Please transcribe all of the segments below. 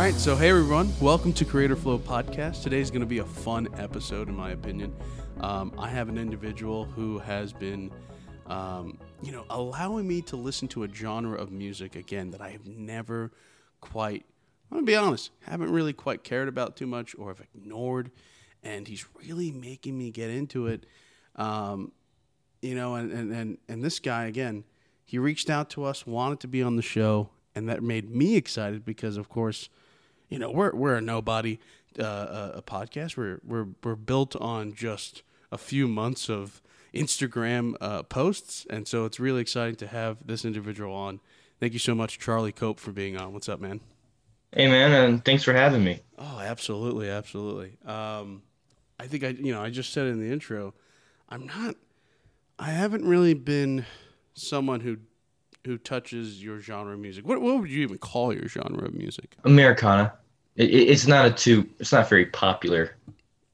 right, so hey everyone, welcome to Creator Flow Podcast. Today is going to be a fun episode, in my opinion. Um, I have an individual who has been, um, you know, allowing me to listen to a genre of music again that I have never quite, I'm going to be honest, haven't really quite cared about too much or have ignored. And he's really making me get into it. Um, you know, and, and, and, and this guy, again, he reached out to us, wanted to be on the show, and that made me excited because, of course, you know, we're we're a nobody uh, a, a podcast. We're we're we're built on just a few months of Instagram uh, posts, and so it's really exciting to have this individual on. Thank you so much, Charlie Cope, for being on. What's up, man? Hey, man, and thanks for having me. Oh, absolutely, absolutely. Um, I think I, you know, I just said in the intro, I'm not, I haven't really been someone who who touches your genre of music. What what would you even call your genre of music? Americana. It, it, it's not a too. It's not very popular.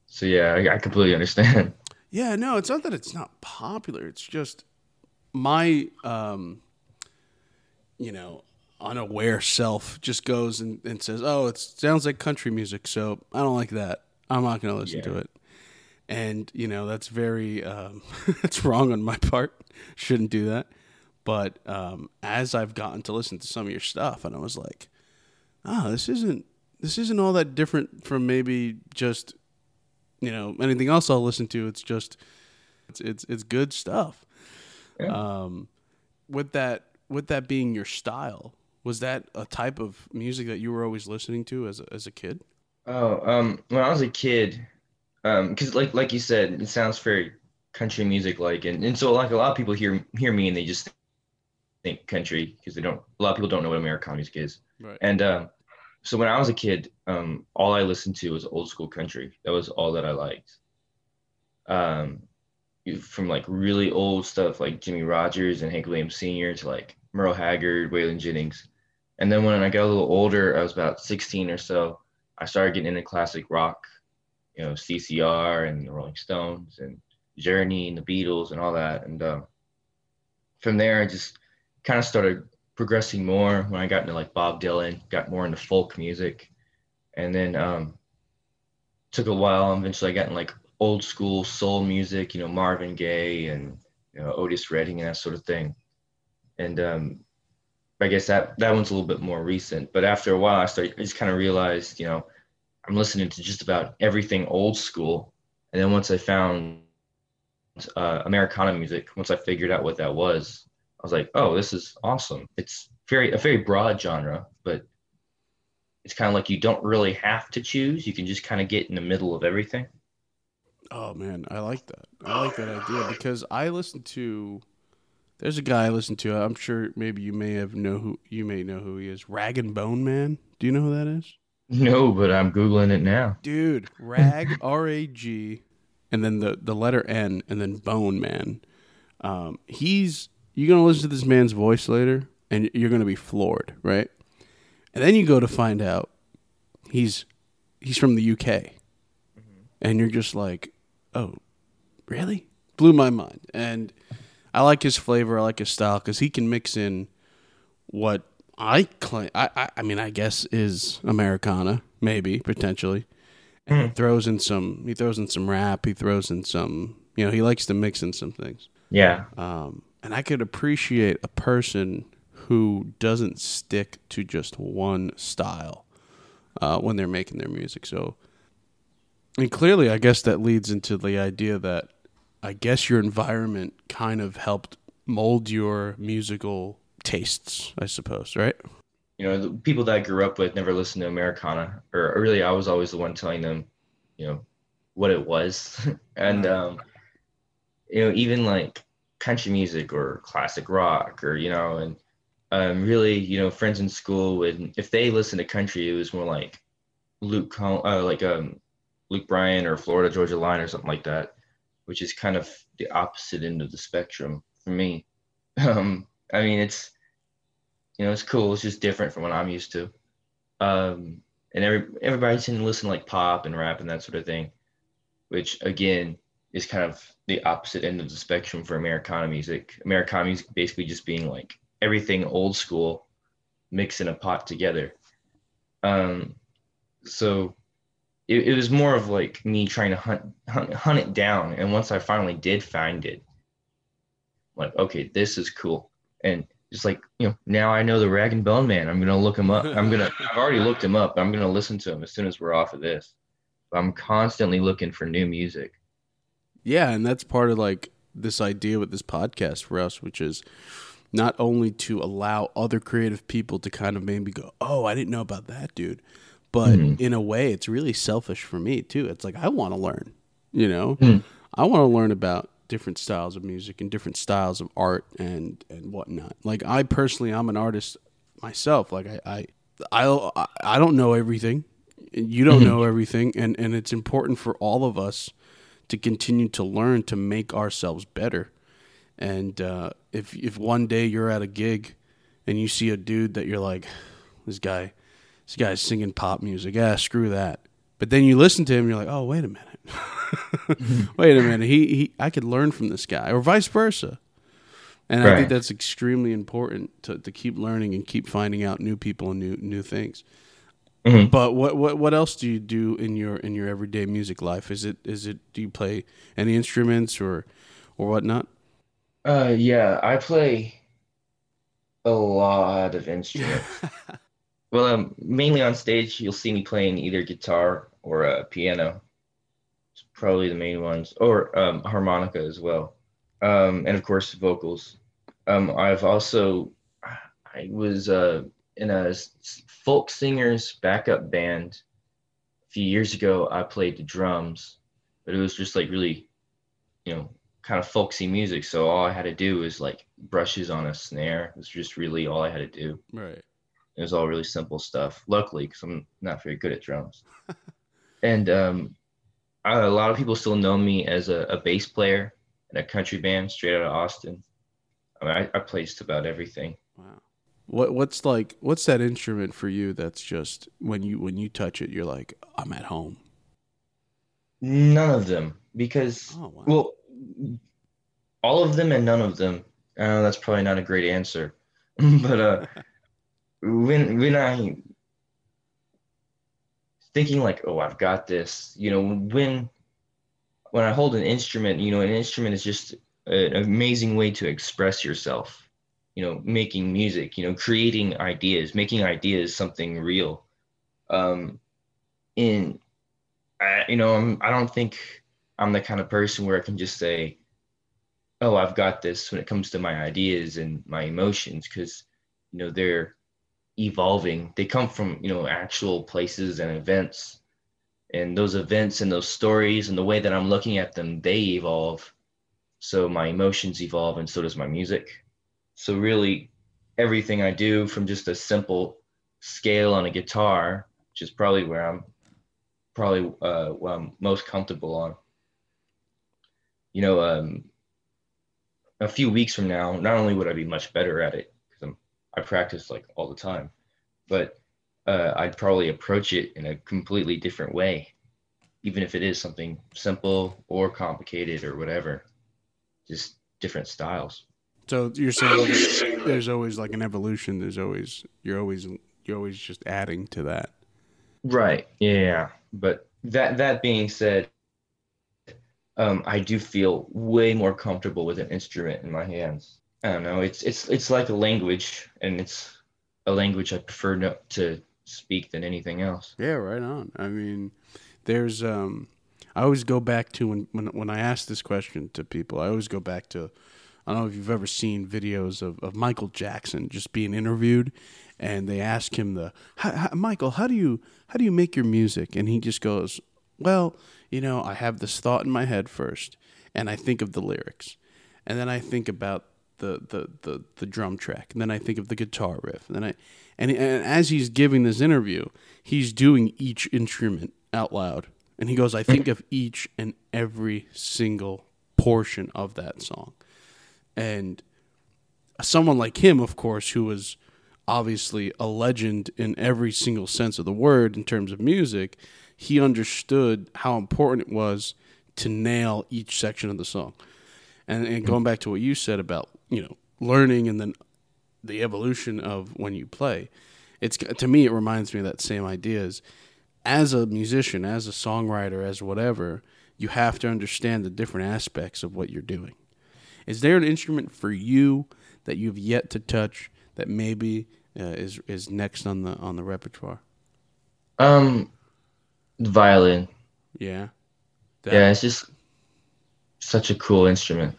So yeah, I, I completely understand. Yeah, no, it's not that it's not popular. It's just my, um, you know, unaware self just goes and, and says, "Oh, it sounds like country music, so I don't like that. I'm not going to listen Yeah. to it." And you know, that's very um, that's wrong on my part. Shouldn't do that. But um, as I've gotten to listen to some of your stuff, and I was like, "Oh, this isn't this isn't all that different from maybe just you know anything else I'll listen to. It's just it's it's it's good stuff." Yeah. Um, with that with that being your style, was that a type of music that you were always listening to as a, as a kid? Oh, um, when I was a kid, um, because like like you said, it sounds very country music like, and, and so like a lot of people hear hear me and they just think country because they don't. A lot of people don't know what Americana music is. Right. And um, so when I was a kid, um, all I listened to was old school country. That was all that I liked. Um, from like really old stuff like Jimmie Rodgers and Hank Williams Sr. to like Merle Haggard, Waylon Jennings. And then when I got a little older, I was about 16 or so, I started getting into classic rock, you know, CCR and the Rolling Stones and Journey and the Beatles and all that. And uh, from there, I just kind of started progressing more when I got into like Bob Dylan, got more into folk music. And then um, took a while. Eventually, I got in like old school soul music, you know, Marvin Gaye and you know, Otis Redding and that sort of thing. And um, I guess that that one's a little bit more recent. But after a while, I started I just kind of realized, you know, I'm listening to just about everything old school. And then once I found uh, Americana music, once I figured out what that was, was like, oh, this is awesome. It's very a very broad genre, but it's kind of like you don't really have to choose. You can just kind of get in the middle of everything. Oh man, I like that. I like that idea because I listen to. There's a guy I listen to. I'm sure maybe you may have know who you may know who he is. Rag and Bone Man. Do you know who that is? No, but I'm googling it now. Dude, Rag R A G, and then the the letter N, and then Bone Man. Um, he's you're gonna listen to this man's voice later, and you're gonna be floored, right? And then you go to find out he's he's from the UK, and you're just like, oh, really? Blew my mind. And I like his flavor. I like his style because he can mix in what I claim. I, I I mean, I guess is Americana, maybe potentially. And he throws in some. He throws in some rap. He throws in some. You know, he likes to mix in some things. Yeah. Um, and I could appreciate a person who doesn't stick to just one style uh, when they're making their music. So, and clearly, I guess that leads into the idea that I guess your environment kind of helped mold your musical tastes, I suppose, right? You know, the people that I grew up with never listened to Americana, or or really, I was always the one telling them, you know, what it was. and, um, you know, even like country music or classic rock or, you know, and um, really, you know, friends in school would, if they listened to country, it was more like Luke, uh, like um, Luke Bryan or Florida Georgia Line or something like that, which is kind of the opposite end of the spectrum for me. Um, I mean, it's you know, it's cool. It's just different from what I'm used to. Um, and every everybody tend to listen to like pop and rap and that sort of thing, which again is kind of the opposite end of the spectrum for Americana music. Americana music basically just being like everything old school mixed in a pot together. Um, so it, it was more of like me trying to hunt, hunt hunt it down. And once I finally did find it, like okay, this is cool. And just like you know, now I know the Rag and Bone Man. I'm gonna look him up. I'm gonna. I've already looked him up. I'm gonna listen to him as soon as we're off of this. I'm constantly looking for new music. Yeah, and that's part of like this idea with this podcast for us, which is not only to allow other creative people to kind of maybe go, "Oh, I didn't know about that, dude," but mm-hmm. in a way, it's really selfish for me too. It's like I want to learn, you know, mm. I want to learn about different styles of music and different styles of art and and whatnot. Like I personally, I'm an artist myself. Like I I I, I don't know everything. You don't mm-hmm. know everything, and and it's important for all of us to continue to learn to make ourselves better. And uh, if if one day you're at a gig and you see a dude that you're like, this guy, this guy's singing pop music, yeah, screw that. But then you listen to him, you're like, oh, wait a minute Wait a minute. He, he I could learn from this guy, or vice versa. And right. I think that's extremely important to, to keep learning and keep finding out new people and new new things. Mm-hmm. But what, what what else do you do in your in your everyday music life? Is it is it do you play any instruments or or whatnot? Uh, yeah, I play a lot of instruments. well, um, mainly on stage, you'll see me playing either guitar or a piano It's probably the main ones, or um, harmonica as well, um, and of course vocals. Um, I've also I was uh, in a folk singers backup band a few years ago. I played the drums, but it was just like really, you know, kind of folksy music. So all I had to do was like brushes on a snare. It was just really all I had to do. Right. It was all really simple stuff. Luckily, because I'm not very good at drums. and um, a lot of people still know me as a, a bass player in a country band straight out of Austin. I mean, I, I just about everything. Wow. What what's like what's that instrument for you that's just when you when you touch it you're like I'm at home. None of them because oh, wow. well all of them and none of them. I know that's probably not a great answer. but uh when when I thinking like, oh, I've got this. You know, when when I hold an instrument, you know, an instrument is just an amazing way to express yourself. You know, making music, you know, creating ideas, making ideas something real. Um, in, I, you know, I'm, I don't think I'm the kind of person where I can just say, oh, I've got this when it comes to my ideas and my emotions, because, you know, they're evolving. They come from, you know, actual places and events. And those events and those stories and the way that I'm looking at them, they evolve. So my emotions evolve and so does my music. So really everything I do from just a simple scale on a guitar, which is probably where I'm probably uh, what I'm most comfortable on. You know, um, a few weeks from now, not only would I be much better at it, because I'm I practice like all the time, but uh, I'd probably approach it in a completely different way, even if it is something simple or complicated or whatever, just different styles. So you're saying there's always like an evolution. There's always you're always you're always just adding to that. Right. Yeah. But that that being said, um, I do feel way more comfortable with an instrument in my hands. I don't know. It's it's it's like a language, and it's a language I prefer no, to speak than anything else. Yeah, right on. I mean, there's um, I always go back to when when when I ask this question to people. I always go back to I don't know if you've ever seen videos of, of Michael Jackson just being interviewed, and they ask him the how, Michael, how do you how do you make your music? And he just goes, well, you know, I have this thought in my head first, and I think of the lyrics, and then I think about the, the, the, the drum track, and then I think of the guitar riff, and then I, and, and as he's giving this interview, he's doing each instrument out loud, and he goes, "I think of each and every single portion of that song," and someone like him, of course, who was obviously a legend in every single sense of the word in terms of music, he understood how important it was to nail each section of the song. And, and going back to what you said about you know learning and then the evolution of when you play it's to me it reminds me of that same idea is as a musician, as a songwriter, as whatever, you have to understand the different aspects of what you're doing. Is there an instrument for you that you've yet to touch that maybe uh, is is next on the on the repertoire? Um, violin. Yeah. That, yeah, it's just such a cool instrument.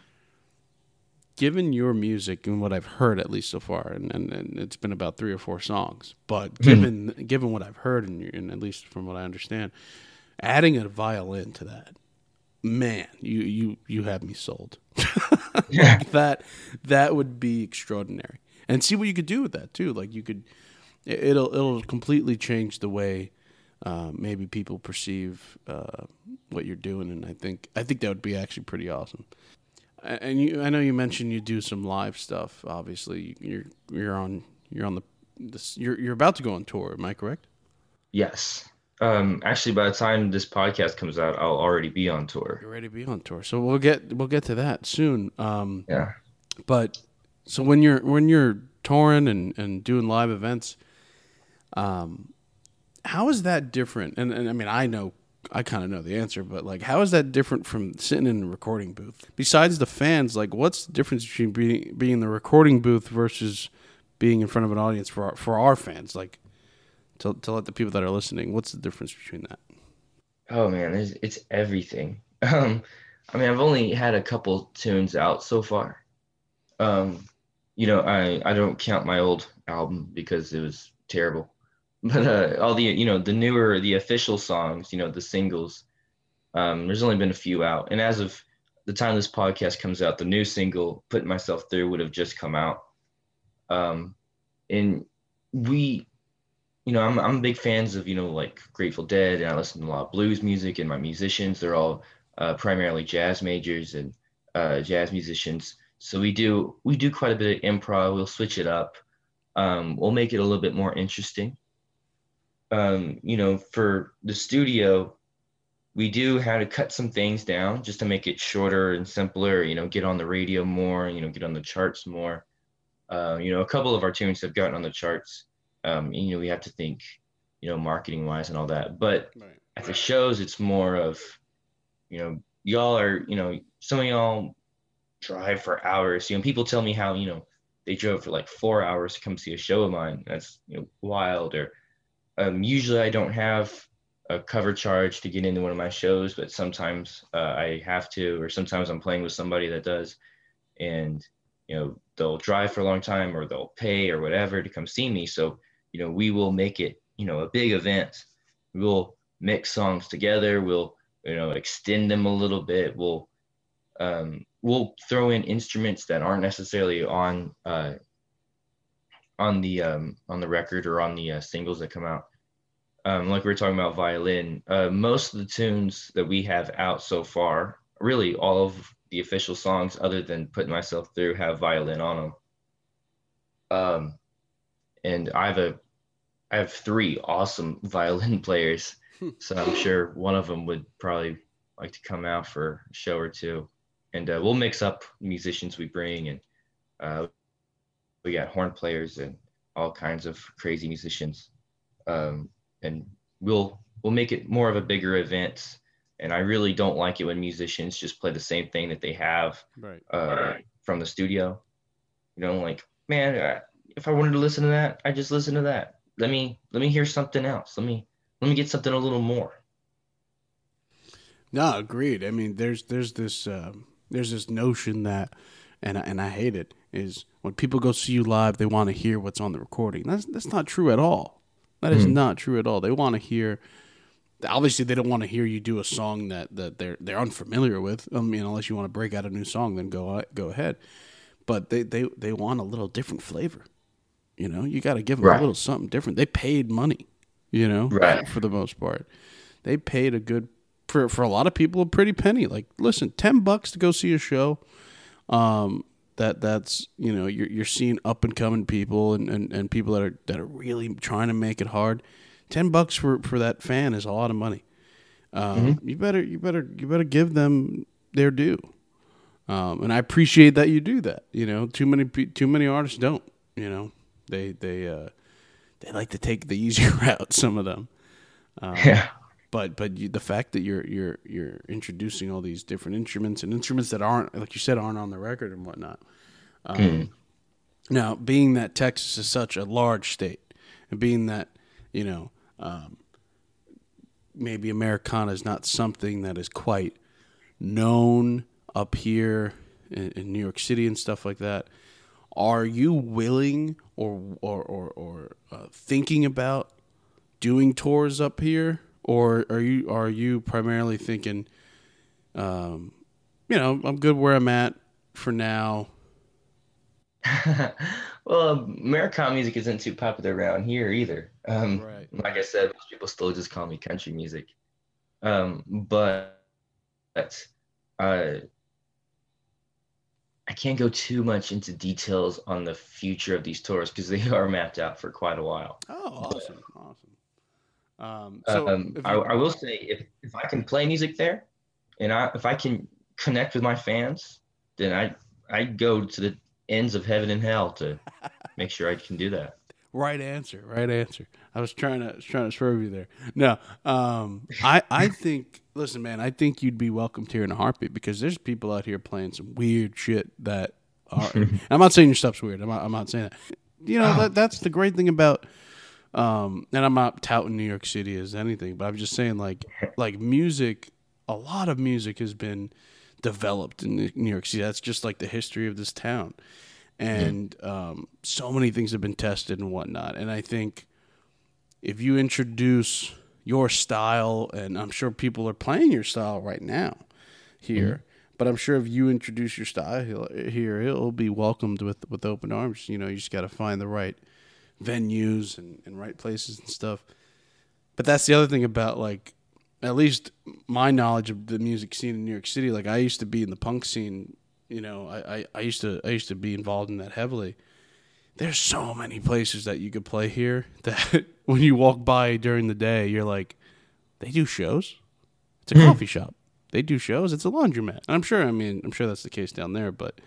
Given your music and what I've heard at least so far, and, and, and it's been about three or four songs, but hmm. given given what I've heard and, and at least from what I understand, adding a violin to that, man, you you you have me sold. yeah. that that would be extraordinary. And see what you could do with that too. Like you could, it'll it'll completely change the way uh, maybe people perceive uh, what you're doing, and I think I think that would be actually pretty awesome. And you, I know you mentioned you do some live stuff. Obviously, you're you're on you're on the this, you're you're about to go on tour. Am I correct? Yes. Um, actually, by the time this podcast comes out, I'll already be on tour. You're ready to be on tour, so we'll get we'll get to that soon. Um, yeah. But so when you're when you're touring and, and doing live events, um, how is that different? And, and I mean, I know I kind of know the answer, but like, how is that different from sitting in a recording booth? Besides the fans, like, what's the difference between being being in the recording booth versus being in front of an audience for our, for our fans? Like, to to let the people that are listening, what's the difference between that? Oh man, it's, everything. Um, I mean, I've only had a couple tunes out so far. Um, you know, I I don't count my old album because it was terrible. But uh, all the you know the newer the official songs, you know, the singles. Um, there's only been a few out, and as of the time this podcast comes out, the new single "Putting Myself Through" would have just come out. Um, and we you know, I'm I'm big fans of you know like Grateful Dead, and I listen to a lot of blues music, and my musicians they're all uh, primarily jazz majors and uh, jazz musicians. So we do we do quite a bit of improv. We'll switch it up. Um, we'll make it a little bit more interesting. Um, you know, for the studio, we do have to cut some things down just to make it shorter and simpler. You know, get on the radio more. You know, get on the charts more. Uh, you know, a couple of our tunes have gotten on the charts um, you know, we have to think, you know, marketing wise and all that. But right. at the shows, it's more of, you know, y'all are, you know, some of y'all drive for hours. You know, people tell me how, you know, they drove for like four hours to come see a show of mine. That's you know wild. Or um, usually I don't have a cover charge to get into one of my shows, but sometimes uh, I have to, or sometimes I'm playing with somebody that does, and you know they'll drive for a long time or they'll pay or whatever to come see me. So you know, we will make it, you know, a big event. We'll mix songs together. We'll, you know, extend them a little bit. We'll, um, we'll throw in instruments that aren't necessarily on, uh, on the, um, on the record or on the uh, singles that come out. Um, like we were talking about violin, uh, most of the tunes that we have out so far, really all of the official songs, other than putting myself through, have violin on them. Um, and I have a I have three awesome violin players, so I'm sure one of them would probably like to come out for a show or two, and uh, we'll mix up musicians we bring, and uh, we got horn players and all kinds of crazy musicians, um, and we'll we'll make it more of a bigger event. And I really don't like it when musicians just play the same thing that they have right. Uh, right. from the studio. You know, like man, if I wanted to listen to that, I just listen to that. Let me let me hear something else. Let me let me get something a little more. No, agreed. I mean, there's there's this uh, there's this notion that, and I, and I hate it is when people go see you live, they want to hear what's on the recording. That's that's not true at all. That is mm-hmm. not true at all. They want to hear. Obviously, they don't want to hear you do a song that, that they're they're unfamiliar with. I mean, unless you want to break out a new song, then go go ahead. But they, they, they want a little different flavor. You know, you got to give them right. a little something different. They paid money, you know, right. for the most part. They paid a good for for a lot of people a pretty penny. Like, listen, ten bucks to go see a show. Um, that that's you know you're you're seeing up and coming people and, and, and people that are that are really trying to make it hard. Ten bucks for, for that fan is a lot of money. Um, mm-hmm. You better you better you better give them their due. Um, and I appreciate that you do that. You know, too many too many artists don't. You know, they they uh, they like to take the easier route. Some of them. Um, Yeah. but but you, the fact that you're you're you're introducing all these different instruments and instruments that aren't like you said aren't on the record and whatnot. Um, Mm. Now, being that Texas is such a large state, and being that you know um, maybe Americana is not something that is quite known up here in, in New York City and stuff like that. Are you willing or or or, or uh, thinking about doing tours up here, or are you are you primarily thinking, um, you know, I'm good where I'm at for now. well, Americana music isn't too popular around here either. Um, Right. Like I said, most people still just call me country music. Um, but uh, I can't go too much into details on the future of these tours because they are mapped out for quite a while. Oh, awesome, awesome. Um, so um, I, I will say if, if I can play music there and I, if I can connect with my fans, then I I go to the ends of heaven and hell to make sure I can do that. Right answer. Right answer. I was trying to was trying to swerve you there. No, um, I I think. Listen, man. I think you'd be welcomed here in a heartbeat because there's people out here playing some weird shit that are. I'm not saying your stuff's weird. I'm not, I'm not saying that. You know that that's the great thing about. Um, and I'm not touting New York City as anything, but I'm just saying like like music. A lot of music has been developed in New York City. That's just like the history of this town and um, so many things have been tested and whatnot. And I think if you introduce your style, and I'm sure people are playing your style right now here, but I'm sure if you introduce your style he- here, it'll be welcomed with with open arms. You know, you just got to find the right venues and, and right places and stuff. But that's the other thing about like at least my knowledge of the music scene in New York City. Like I used to be in the punk scene. You know, I, I, I used to I used to be involved in that heavily. There's so many places that you could play here that when you walk by during the day, you're like, they do shows. It's a coffee shop. They do shows. It's a laundromat. And I'm sure. I mean, I'm sure that's the case down there, but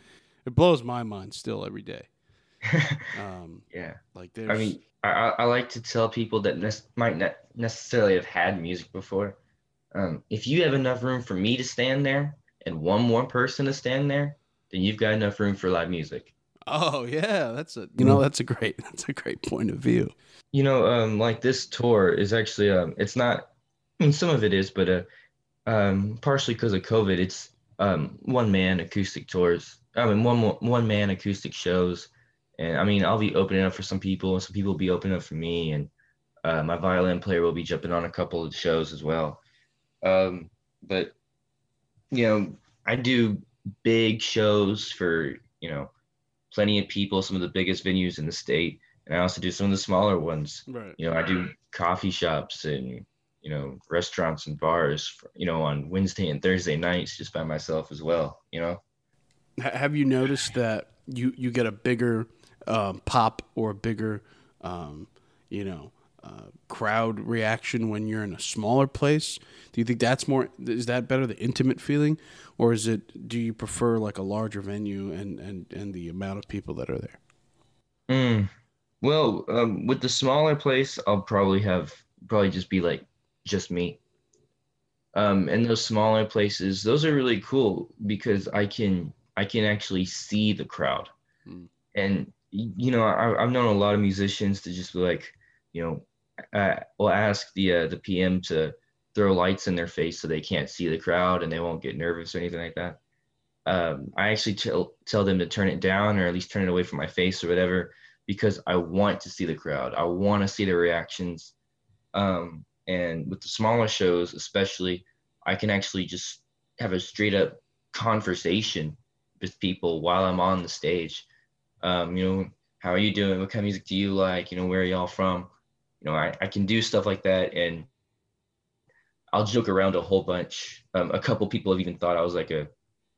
it blows my mind still every day. Um, yeah. like there's, I mean, I, I I like to tell people that ne- might not necessarily have had music before. Um, if you have enough room for me to stand there and one more person to stand there, then you've got enough room for live music. oh yeah, that's a you know that's a great that's a great point of view. You know, um, like this tour is actually, um, it's not. I mean, some of it is, but uh, um, partially because of COVID, it's um, one man acoustic tours. I mean, one one man acoustic shows, and I mean, I'll be opening up for some people, and some people will be opening up for me, and uh, my violin player will be jumping on a couple of shows as well. Um, but you know, I do big shows for you know plenty of people, some of the biggest venues in the state, and I also do some of the smaller ones. Right. You know, I do coffee shops and you know restaurants and bars. You know, on Wednesday and Thursday nights, just by myself as well. You know. Have you noticed that you you get a bigger um, pop or a bigger, um, you know, uh, crowd reaction when you're in a smaller place? Do you think that's more? Is that better, the intimate feeling, or is it? Do you prefer like a larger venue and and and the amount of people that are there? Mm. Well, um, with the smaller place, I'll probably have probably just be like just me. Um, and those smaller places, those are really cool because I can I can actually see the crowd. Hmm. And you know, I, I've known a lot of musicians to just be like, you know, uh, will ask the uh, the PM to throw lights in their face so they can't see the crowd and they won't get nervous or anything like that. Um, I actually tell tell them to turn it down or at least turn it away from my face or whatever because I want to see the crowd. I want to see the reactions. Um, and with the smaller shows, especially, I can actually just have a straight up conversation with people while I'm on the stage. Um, you know, how are you doing? What kind of music do you like? You know, where are y'all from? You know, I, I can do stuff like that and I'll joke around a whole bunch. Um, a couple people have even thought I was like a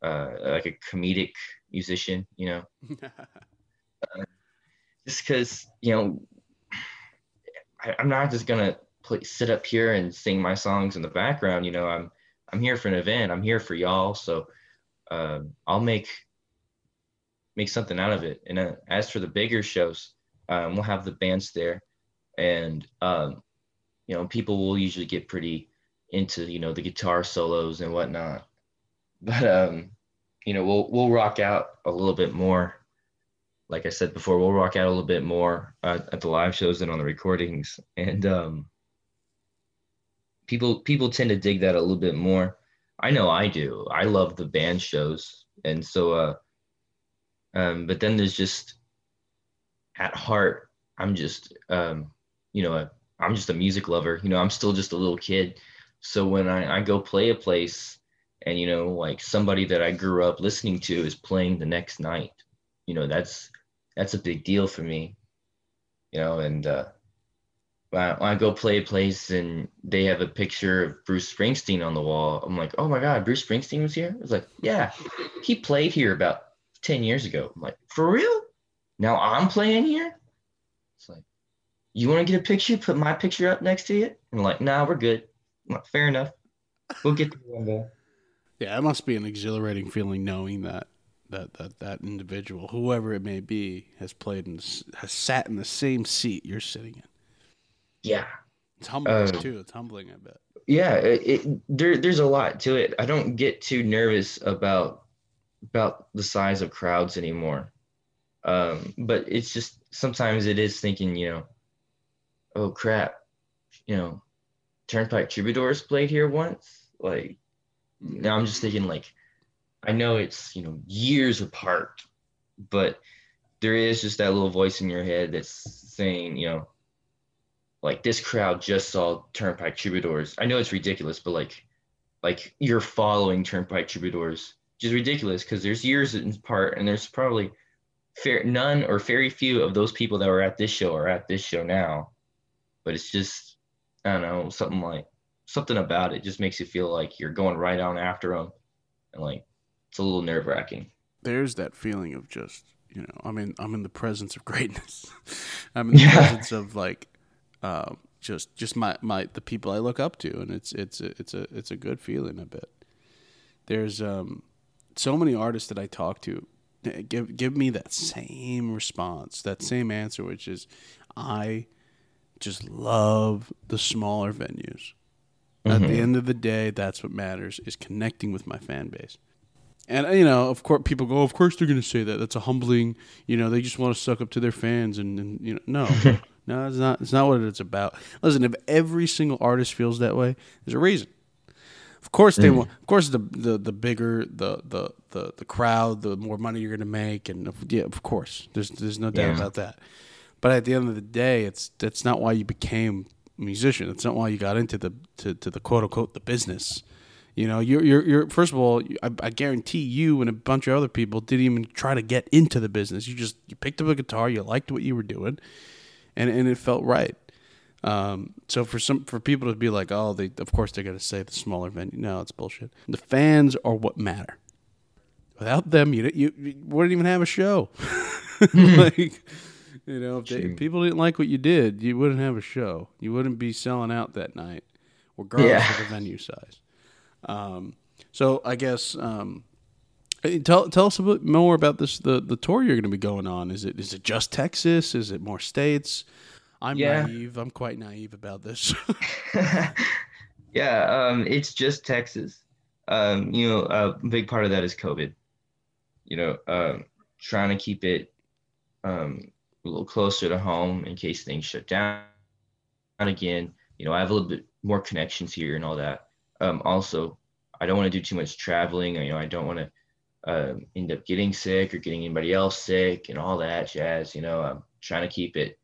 uh, like a comedic musician, you know, just because you know I, I'm not just gonna play, sit up here and sing my songs in the background. You know, I'm I'm here for an event. I'm here for y'all, so um, I'll make make something out of it. And uh, as for the bigger shows, um, we'll have the bands there. And um, you know people will usually get pretty into you know the guitar solos and whatnot. But um you know we'll we'll rock out a little bit more. Like i said before we'll rock out a little bit more uh, at the live shows than on the recordings. And um people people tend to dig that a little bit more. I know i do. I love the band shows. And so uh um but then there's just at heart i'm just um you know i'm just a music lover you know i'm still just a little kid so when I, I go play a place and, you know, like somebody that I grew up listening to is playing the next night, you know, that's, that's a big deal for me, you know, and, uh, when I, I go play a place and they have a picture of Bruce Springsteen on the wall, I'm like, oh my God, Bruce Springsteen was here? It's like, yeah, he played here about 10 years ago. I'm like, for real? Now I'm playing here? It's like, you want to get a picture? Put my picture up next to it? And I'm like, nah, we're good. Fair enough. We'll get to one day. Yeah, it must be an exhilarating feeling knowing that that that that individual, whoever it may be, has played and has sat in the same seat you're sitting in. Yeah, it's humbling uh, too. It's humbling, I bet. Yeah, it, it, there there's a lot to it. I don't get too nervous about about the size of crowds anymore. Um, but it's just sometimes it is thinking, you know, oh crap, you know, Turnpike Troubadours played here once. Like now I'm just thinking like I know it's, you know, years apart, but there is just that little voice in your head that's saying, you know, like this crowd just saw Turnpike Troubadours. I know it's ridiculous, but like like you're following Turnpike Troubadours, which is ridiculous because there's years in part and there's probably fair none or very few of those people that were at this show are at this show now. But it's just I don't know, something like something about it just makes you feel like you're going right on after them, and like it's a little nerve wracking. There's that feeling of just you know, I'm in I'm in the presence of greatness. I'm in the yeah. presence of like uh, just just my my the people I look up to, and it's it's a, it's a it's a good feeling. a bit. there's um so many artists that I talk to give give me that same response, that same answer, which is I just love the smaller venues. Mm-hmm. At the mm-hmm. end of the day, that's what matters is connecting with my fan base. And you know, of course, people go, "Of course, they're going to say that. That's a humbling." You know, they just want to suck up to their fans, and, and you know, no, no, it's not. It's not what it's about. Listen, if every single artist feels that way, there's a reason. Of course, they mm. want. Of course, the, the the bigger the the the the crowd, the more money you're going to make, and yeah, of course, there's there's no doubt yeah. about that. But at the end of the day, it's that's not why you became a musician. That's not why you got into the to, to the quote unquote the business. You know, you're you're, you're first of all, I, I, guarantee you and a bunch of other people didn't even try to get into the business. You just you picked up a guitar, you liked what you were doing, and and it felt right. Um, so for some for people to be like, oh, they of course they're gonna say the smaller venue. No, it's bullshit. The fans are what matter. Without them, you you, you wouldn't even have a show. like you know, if, they, if, people didn't like what you did, you wouldn't have a show. You wouldn't be selling out that night, regardless yeah. of the venue size. Um, so I guess um, tell tell us a bit more about this the the tour you're going to be going on. Is it is it just Texas? Is it more states? I'm yeah. naive. I'm quite naive about this. yeah, um, it's just Texas. Um, you know, a big part of that is COVID. You know, um, trying to keep it um, a little closer to home in case things shut down and again. You know, I have a little bit more connections here and all that. Um, also, I don't want to do too much traveling. You know, I don't want to uh, end up getting sick or getting anybody else sick and all that jazz. You know, I'm trying to keep it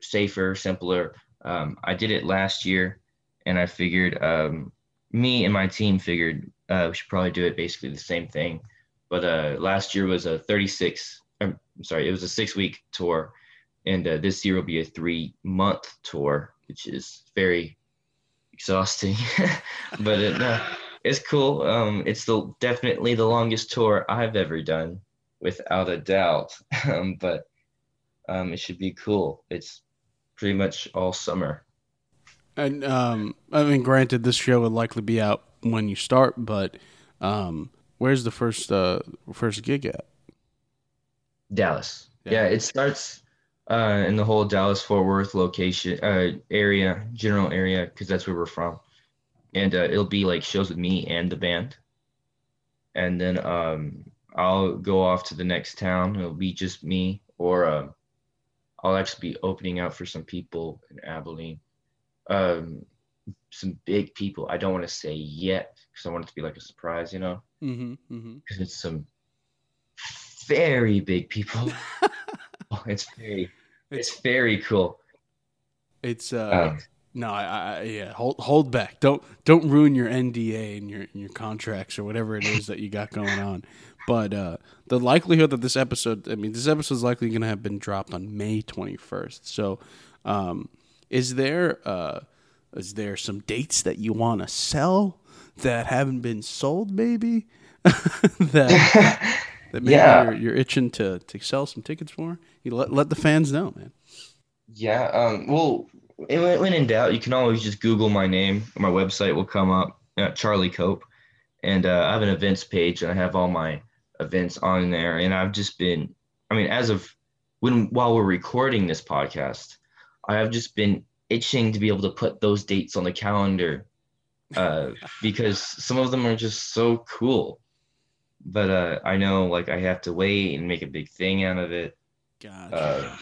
safer, simpler. Um, I did it last year, and I figured um, me and my team figured uh, we should probably do it basically the same thing. But uh, last year was a 36 I'm sorry, it was a six week tour, and uh, this year will be a three month tour, which is very exhausting, but it, uh, it's cool. Um, it's the definitely the longest tour I've ever done, without a doubt. um, but um, it should be cool. It's pretty much all summer. And um, I mean, granted, this show would likely be out when you start, but um, where's the first uh, first gig at? Dallas. Yeah. yeah, it starts uh, in the whole Dallas Fort Worth location uh, area, general area, because that's where we're from. And uh, it'll be like shows with me and the band. And then um, I'll go off to the next town. It'll be just me, or uh, I'll actually be opening out for some people in Abilene. Um, some big people. I don't want to say yet because I want it to be like a surprise, you know, Mm-hmm. Mm-hmm. because it's some very big people. Oh, it's very, it's very cool. It's uh Um, no, I, I yeah, hold hold back. Don't don't ruin your NDA and your and your contracts or whatever it is that you got going on. But uh the likelihood that this episode, I mean, this episode is likely going to have been dropped on May 21st. So, um is there uh is there some dates that you want to sell that haven't been sold maybe? that that maybe Yeah. you're, you're itching to to sell some tickets for? You let let the fans know, man. Yeah. Um, well, when, when in doubt, you can always just Google my name. My website will come up, uh, Charlie Cope, and uh, I have an events page, and I have all my events on there. And I've just been, I mean, as of when while we're recording this podcast, I have just been itching to be able to put those dates on the calendar, uh, because some of them are just so cool. But uh, I know, like, I have to wait and make a big thing out of it. Gotcha. Uh,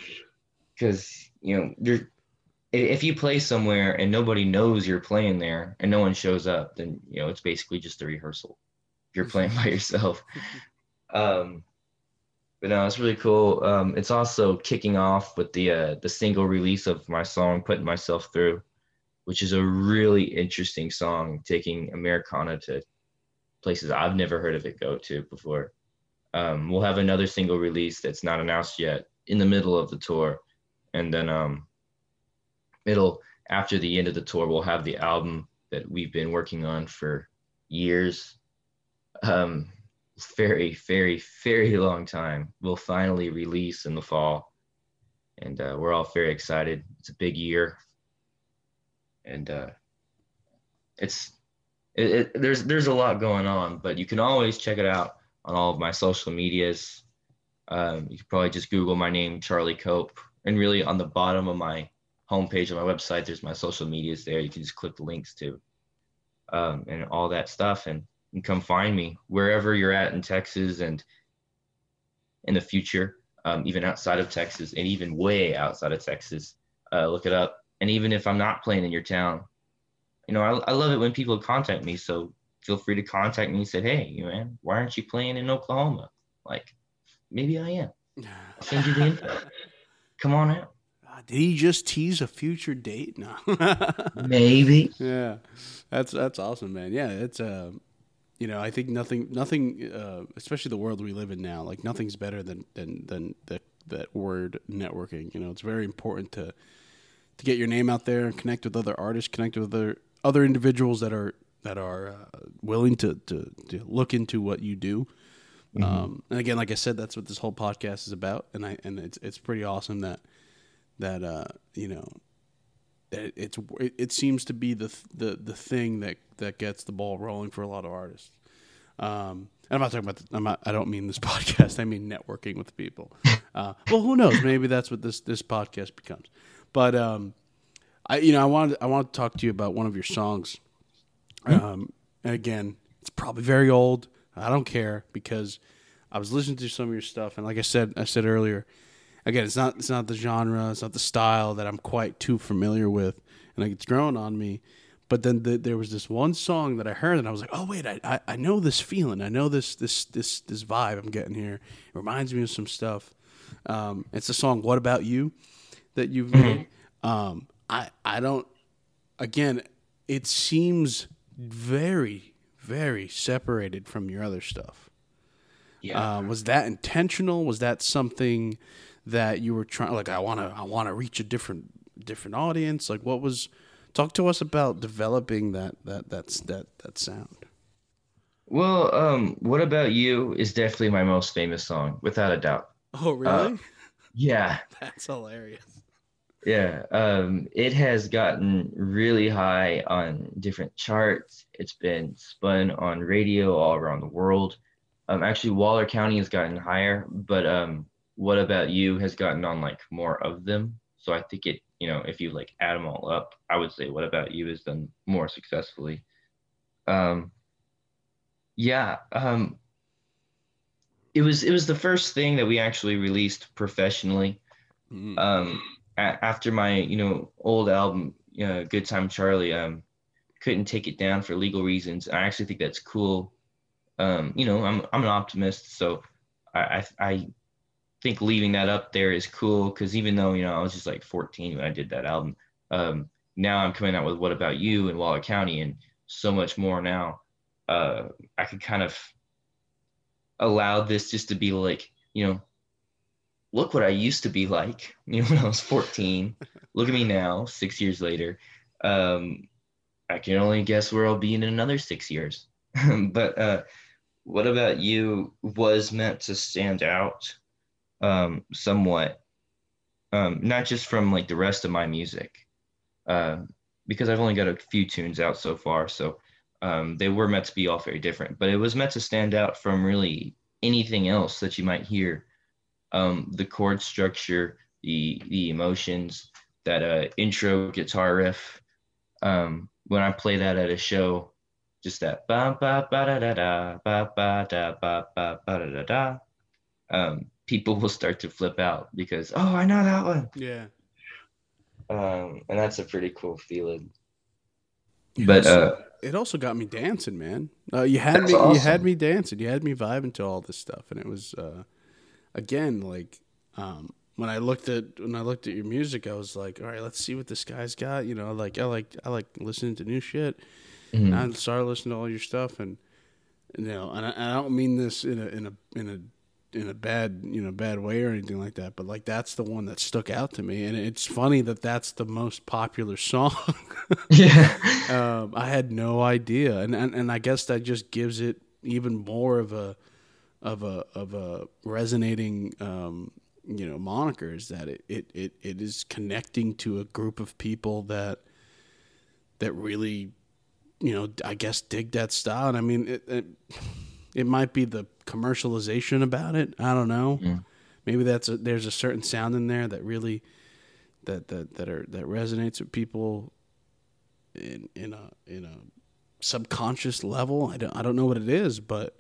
because you know you're if you play somewhere and nobody knows you're playing there and no one shows up then you know it's basically just a rehearsal. You're playing by yourself. Um but no it's really cool. Um it's also kicking off with the uh the single release of my song putting myself through which is a really interesting song taking americana to places i've never heard of it go to before. Um, we'll have another single release that's not announced yet in the middle of the tour. And then um it'll after the end of the tour we'll have the album that we've been working on for years. Um very very very long time. We'll finally release in the fall. And uh, we're all very excited. It's a big year. And uh it's it, it, there's there's a lot going on but you can always check it out on all of my social medias um, you could probably just Google my name, Charlie Cope, and really on the bottom of my homepage on my website, there's my social medias there. You can just click the links to, um, and all that stuff, and, and come find me wherever you're at in Texas and in the future, um, even outside of Texas, and even way outside of Texas. Uh, look it up, and even if I'm not playing in your town, you know, I, I love it when people contact me. So feel free to contact me and say, hey, you man, why aren't you playing in Oklahoma? Like maybe I am. I'll send you the info. Come on out. Uh, did he just tease a future date? No. Maybe. yeah, that's that's awesome, man. Yeah, it's uh, you know, I think nothing, nothing, uh, especially the world we live in now, like nothing's better than than than the, that word networking. You know, it's very important to to get your name out there and connect with other artists, connect with other other individuals that are that are uh, willing to, to to look into what you do. Um, and again, like I said, that's what this whole podcast is about, and I and it's it's pretty awesome that that uh, you know that it's it, it seems to be the the the thing that that gets the ball rolling for a lot of artists. Um, and I'm not talking about. The, I'm not, I don't mean this podcast. I mean networking with people. Uh, well, who knows? Maybe that's what this this podcast becomes. But um, I you know I wanted I wanted to talk to you about one of your songs. Um, and again, it's probably very old. I don't care because I was listening to some of your stuff, and like I said, I said earlier, again, it's not it's not the genre, it's not the style that I'm quite too familiar with, and like it's growing on me. But then the, there was this one song that I heard, and I was like, "Oh wait, I, I, I know this feeling. I know this this this this vibe I'm getting here. It reminds me of some stuff." Um, it's the song "What About You" that you've made. Um, I I don't. Again, it seems very very separated from your other stuff. Yeah. Uh, was that intentional? Was that something that you were trying? Like, I want to, I want to reach a different, different audience. Like, what was? Talk to us about developing that, that, that's that, that sound. well, um, what about you is definitely my most famous song, without a doubt. Oh, really? Yeah. that's hilarious. Yeah. Um, it has gotten really high on different charts. It's been spun on radio all around the world. Um, actually, Waller County has gotten higher, but um, what about you has gotten on like more of them. So I think it, you know, if you like add them all up, I would say what about you has done more successfully. Um, yeah, um, it was it was the first thing that we actually released professionally. Mm. Um, after my you know old album, uh, Good Time Charlie, um, couldn't take it down for legal reasons. I actually think that's cool. Um, you know, I'm I'm an optimist, so I I, I think leaving that up there is cool because even though you know I was just like 14 when I did that album, um, now I'm coming out with What About You and Waller County and so much more now. Uh, I could kind of allow this just to be like, you know, look what I used to be like, you know, when I was 14. look at me now, six years later. Um, I can only guess where I'll be in another six years. but uh, what about you was meant to stand out um, somewhat, um, not just from like the rest of my music, uh, because I've only got a few tunes out so far. So um, they were meant to be all very different, but it was meant to stand out from really anything else that you might hear. Um, the chord structure, the the emotions, that uh, intro guitar riff. Um, when I play that at a show, just that ba ba ba da da da ba ba da ba ba ba da da da. Um, people will start to flip out because oh, I know that one. Yeah. Um, and that's a pretty cool feeling. But also, uh, it also got me dancing, man. Uh, you had me, awesome. you had me dancing. You had me vibing to all this stuff, and it was, uh, again, like um, when I looked at when I looked at your music, I was like, all right, let's see what this guy's got. You know, like I like I like listening to new shit. Mm-hmm. And I started listening to all your stuff, and you know, and I, and I don't mean this in a in a in a in a bad you know bad way or anything like that but like that's the one that stuck out to me and it's funny that that's the most popular song yeah um, i had no idea and, and and i guess that just gives it even more of a of a of a resonating um, you know moniker is that it, it it it is connecting to a group of people that that really you know i guess dig that style and i mean it, it it might be the commercialization about it. I don't know. Yeah. Maybe that's a, there's a certain sound in there that really that that that are that resonates with people in in a in a subconscious level. I don't I don't know what it is, but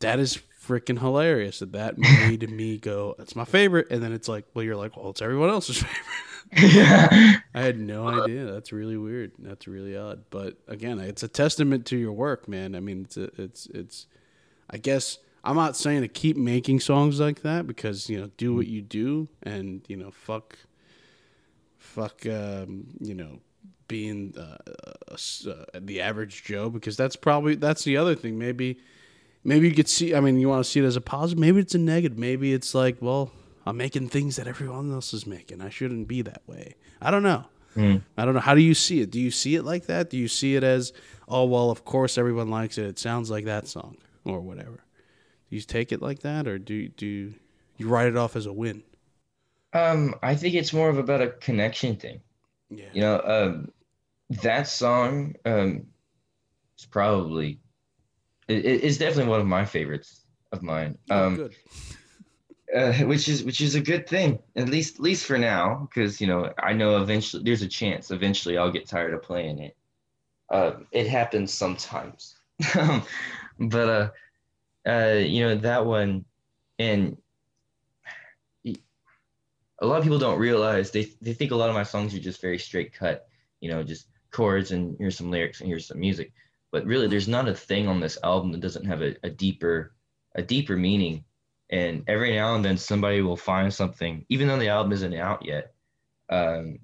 that is freaking hilarious that that made me go, that's my favorite. And then it's like, well, you're like, well, it's everyone else's favorite. yeah. I had no idea. That's really weird. That's really odd. But again, it's a testament to your work, man. I mean, it's a, it's it's I guess I'm not saying to keep making songs like that because you know do what you do and you know fuck fuck um, you know being uh, uh, the average Joe because that's probably that's the other thing maybe maybe you could see I mean you want to see it as a positive maybe it's a negative maybe it's like well I'm making things that everyone else is making I shouldn't be that way I don't know mm. I don't know how do you see it do you see it like that do you see it as oh well of course everyone likes it it sounds like that song or whatever. Do you take it like that, or do do you write it off as a win? Um, I think it's more of about a connection thing. Yeah. You know, um, that song um, is probably it, it's definitely one of my favorites of mine. Oh, um. Uh, which is which is a good thing, at least at least for now, because you know I know eventually there's a chance eventually I'll get tired of playing it. Uh, it happens sometimes, but uh, uh, you know that one, and a lot of people don't realize they they think a lot of my songs are just very straight cut, you know, just chords and here's some lyrics and here's some music. But really, there's not a thing on this album that doesn't have a, a deeper a deeper meaning. And every now and then, somebody will find something, even though the album isn't out yet, um,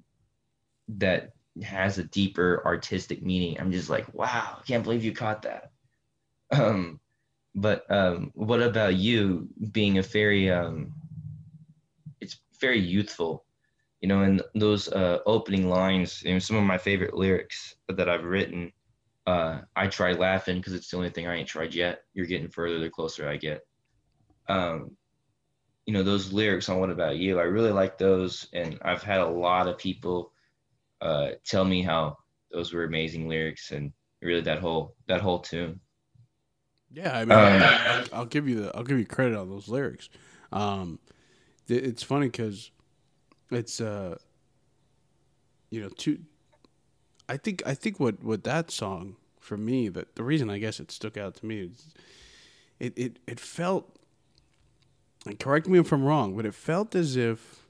that has a deeper artistic meaning. I'm just like, wow, I can't believe you caught that. Um, but um, what about you being a very um, it's very youthful, you know, and those uh, opening lines, know, some of my favorite lyrics that I've written. Uh, I try laughing because it's the only thing I ain't tried yet. You're getting further the closer I get. Um, you know, those lyrics on What About You, I really like those. And I've had a lot of people uh, tell me how those were amazing lyrics and really that whole that whole tune. Yeah, I mean, um, I, will give you the I'll give you credit on those lyrics. Um, it's funny because it's uh you know two i think i think what what that song for me that the reason i guess it stuck out to me is it it, it felt and correct me if i'm wrong but it felt as if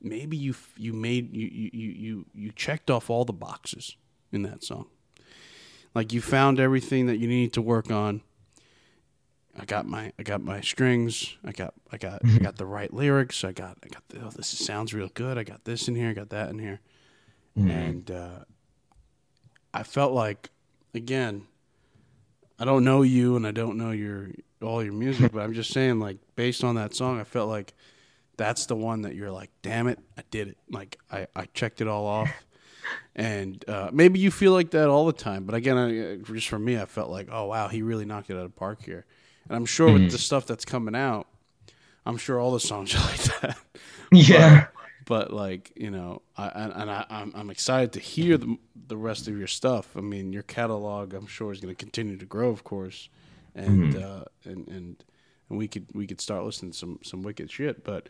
maybe you you made you you you you checked off all the boxes in that song like you found everything that you needed to work on I got my I got my strings. I got I got I got the right lyrics. I got I got the, oh this sounds real good. I got this in here. I got that in here, mm-hmm. and uh, I felt like again, I don't know you and I don't know your all your music, but I'm just saying like based on that song, I felt like that's the one that you're like, damn it, I did it. Like I I checked it all off. And uh, maybe you feel like that all the time, but again, I, just for me, I felt like, oh wow, he really knocked it out of the park here. And I'm sure mm-hmm. with the stuff that's coming out, I'm sure all the songs are like that. Yeah. But, but like you know, I, and I, I'm I'm excited to hear the the rest of your stuff. I mean, your catalog, I'm sure, is going to continue to grow, of course, and mm-hmm. uh, and and and we could we could start listening to some some wicked shit. But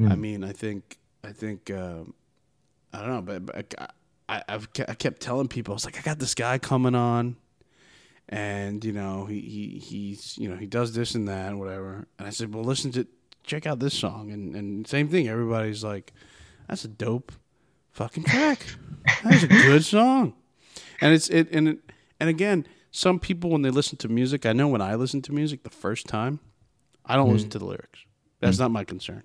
mm-hmm. I mean, I think I think um, I don't know, but, but I I've I kept telling people I was like, I got this guy coming on and you know he, he he's you know he does this and that and whatever and i said well listen to check out this song. And and same thing everybody's like that's a dope fucking track. That's a good song. And it's it and it, and again some people when they listen to music i know when i listen to music the first time i don't mm. listen to the lyrics. That's mm. not my concern.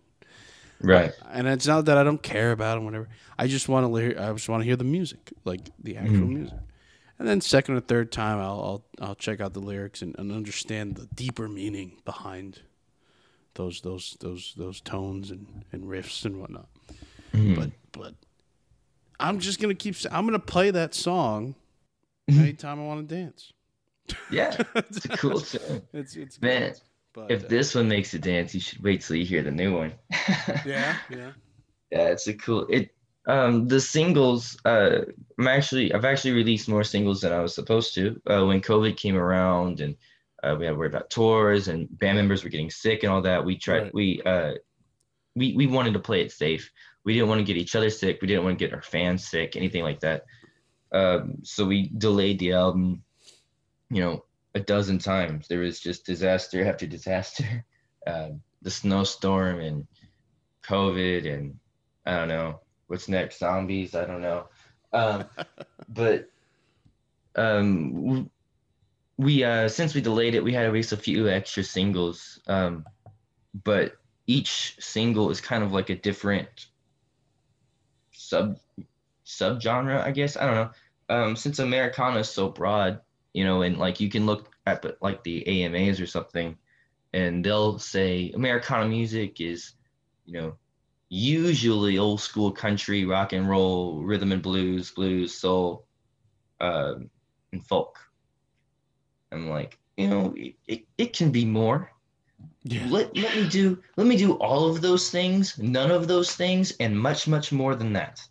Right. And it's not that i don't care about them whatever. I just want to hear i just want to hear the music like the actual mm. music. And then second or third time I'll I'll, I'll check out the lyrics and, and understand the deeper meaning behind those those those those tones and, and riffs and whatnot. Mm. But but I'm just gonna keep. I'm gonna play that song mm-hmm. anytime I want to dance. Yeah, it's a cool tune. It's it's man. Cool. But, if uh, this one makes you dance, you should wait till you hear the new one. yeah, yeah, yeah. It's a cool. It um, the singles, uh, I'm actually, I've actually released more singles than I was supposed to. Uh, when COVID came around and uh, we had to worry about tours and band members were getting sick and all that, we tried, right. we, uh, we, we wanted to play it safe. We didn't want to get each other sick. We didn't want to get our fans sick, anything like that. Um, so we delayed the album, you know, a dozen times. There was just disaster after disaster, uh, the snowstorm and COVID and I don't know what's next? Zombies? I don't know. Um, but um, we uh, since we delayed it, we had to release a few extra singles. Um, but each single is kind of like a different sub sub genre, I guess. I don't know. Um, since Americana is so broad, you know, and like you can look at but like the AMAs or something, and they'll say Americana music is, you know, usually old school country, rock and roll, rhythm and blues, blues, soul, uh, and folk. I'm like, you know, it, it, it can be more. Yeah. Let, let me do let me do all of those things, none of those things, and much much more than that.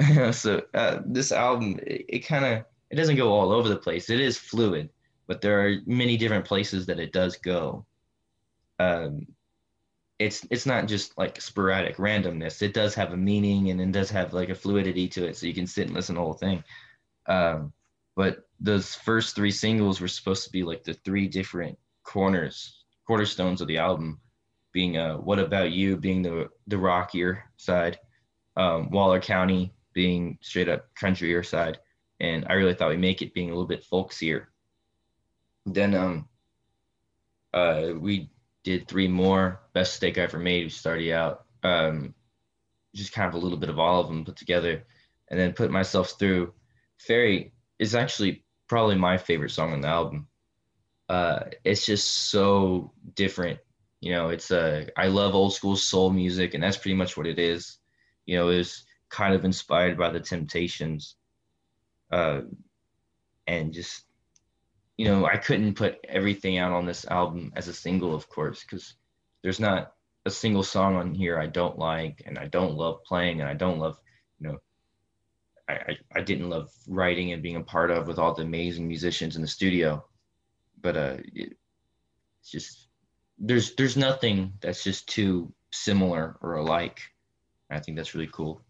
so uh, this album, it, it kind of it doesn't go all over the place. It is fluid, but there are many different places that it does go. Um, it's it's not just like sporadic randomness. It does have a meaning and it does have like a fluidity to it, so you can sit and listen to the whole thing. Um, but those first three singles were supposed to be like the three different corners, cornerstones of the album, being uh, "What About You" being the the rockier side, um, Waller County being straight up countryer side, and I really thought we make it being a little bit folksier. Then um, uh, we did three more best steak I ever made, We started out. Um, just kind of a little bit of all of them put together, and then put myself through. Fairy is actually probably my favorite song on the album. Uh, it's just so different. You know, it's a I love old school soul music, and that's pretty much what it is. You know, it's kind of inspired by the Temptations, uh, and just you know, I couldn't put everything out on this album as a single, of course, because there's not a single song on here I don't like and I don't love playing and I don't love, you know, I, I, didn't love writing and being a part of with all the amazing musicians in the studio. But uh, it, it's just there's there's nothing that's just too similar or alike. I think that's really cool.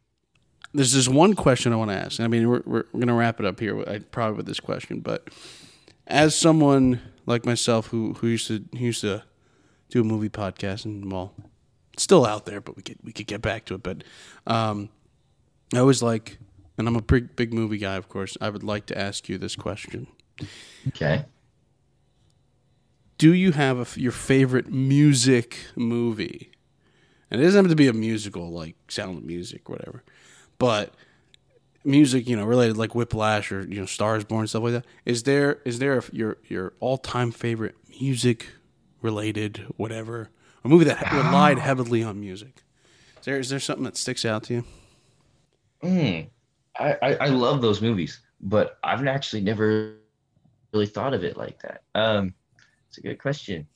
There's just one question I want to ask. I mean, we're, we're, we're going to wrap it up here, with, probably with this question. But as someone like myself who, who used to who used to do a movie podcast and well, it's still out there, but we could we could get back to it. But um, I was like, and I'm a big big movie guy, of course. I would like to ask you this question. Okay. Do you have a, your favorite music movie? And it doesn't have to be a musical like Sound of Music, whatever, but music, you know, related like Whiplash or you know Stars Born stuff like that. Is there is there a, your your all time favorite music related whatever a movie that relied heavily on music? Is there is there something that sticks out to you? Mm, I, I love those movies, but I've actually never really thought of it like that. Um, it's a good question.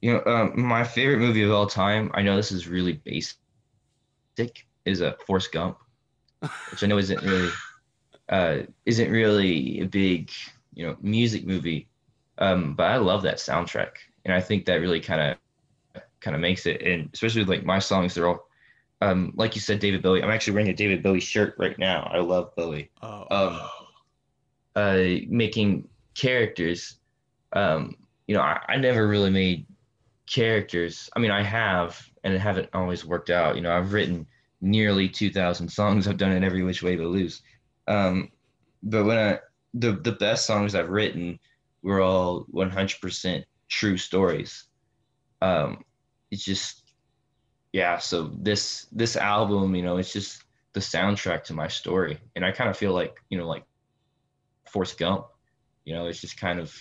You know, um, my favorite movie of all time. I know this is really basic. Is a uh, Gump, which I know isn't really uh, isn't really a big you know music movie, um, but I love that soundtrack, and I think that really kind of kind of makes it. And especially with, like my songs, they're all um, like you said, David Bowie. I'm actually wearing a David Bowie shirt right now. I love Bowie. Oh. Um, uh, making characters. Um, you know, I, I never really made characters. I mean, I have, and it haven't always worked out. You know, I've written nearly 2,000 songs. I've done it every which way but loose. Um, but when I the the best songs I've written were all 100% true stories. Um, it's just yeah. So this this album, you know, it's just the soundtrack to my story, and I kind of feel like you know, like Forrest Gump. You know, it's just kind of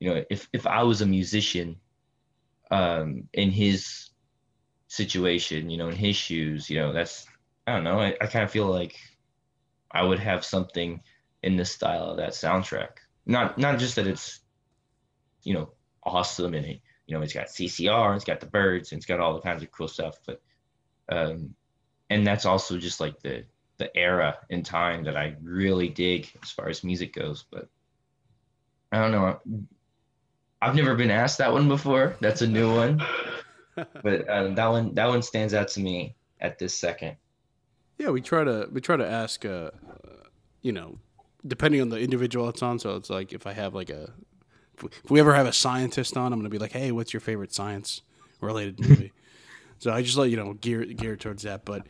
you know, if if I was a musician, um, in his situation, you know, in his shoes, you know, that's I don't know. I, I kind of feel like I would have something in the style of that soundtrack. Not not just that it's you know awesome and it, you know it's got CCR, it's got the Byrds, and it's got all the kinds of cool stuff, but um, and that's also just like the the era in time that I really dig as far as music goes. But I don't know. I've never been asked that one before. That's a new one. but um, that one that one stands out to me at this second. Yeah, we try to we try to ask, uh, you know, depending on the individual it's on. So it's like if I have like a, if we ever have a scientist on, I'm gonna be like, hey, what's your favorite science related movie? so I just let you know gear gear towards that. But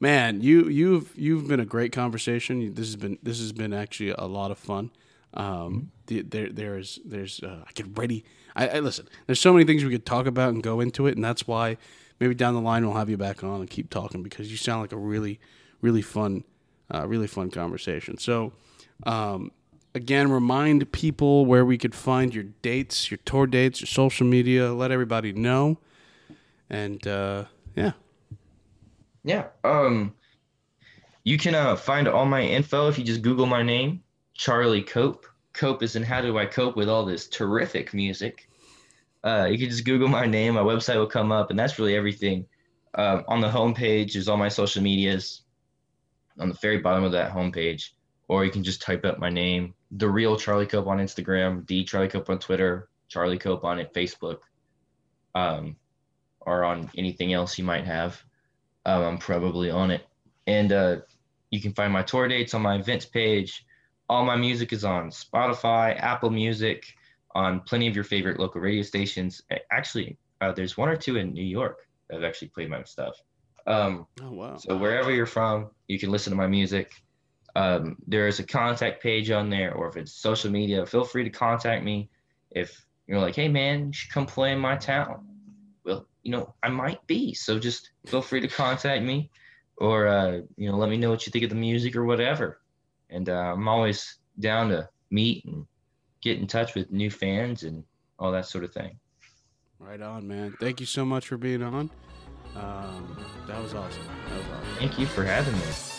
man, you you've you've been a great conversation. This has been this has been actually a lot of fun. Um, the, there there's there's uh, I get ready. I, I listen. There's so many things we could talk about and go into it, and that's why maybe down the line we'll have you back on and keep talking because you sound like a really, really fun, uh, really fun conversation. So, um, again, remind people where we could find your dates, your tour dates, your social media. Let everybody know, and uh, yeah, yeah. Um, you can uh, find all my info if you just Google my name, Charlie Cope. Cope is in how do I cope with all this terrific music uh, you can just Google my name. My website will come up, and that's really everything. Uh, on the homepage is all my social medias. On the very bottom of that homepage, or you can just type up my name, the real Charlie Cope on Instagram, the Charlie Cope on Twitter, Charlie Cope on it, Facebook, um, or on anything else you might have. Um, I'm probably on it, and uh, you can find my tour dates on my events page. All my music is on Spotify, Apple Music on plenty of your favorite local radio stations. Actually, uh, there's one or two in New York that have actually played my stuff. Um, oh wow! So wherever you're from, you can listen to my music. Um, there is a contact page on there, or if it's social media, feel free to contact me. If you're like, hey man, you should come play in my town. Well, you know, I might be. So just feel free to contact me, or uh, you know, let me know what you think of the music or whatever. And uh, I'm always down to meet and get in touch with new fans and all that sort of thing. Right on, man. Thank you so much for being on. Um, that was awesome. That was awesome. Thank you for having me.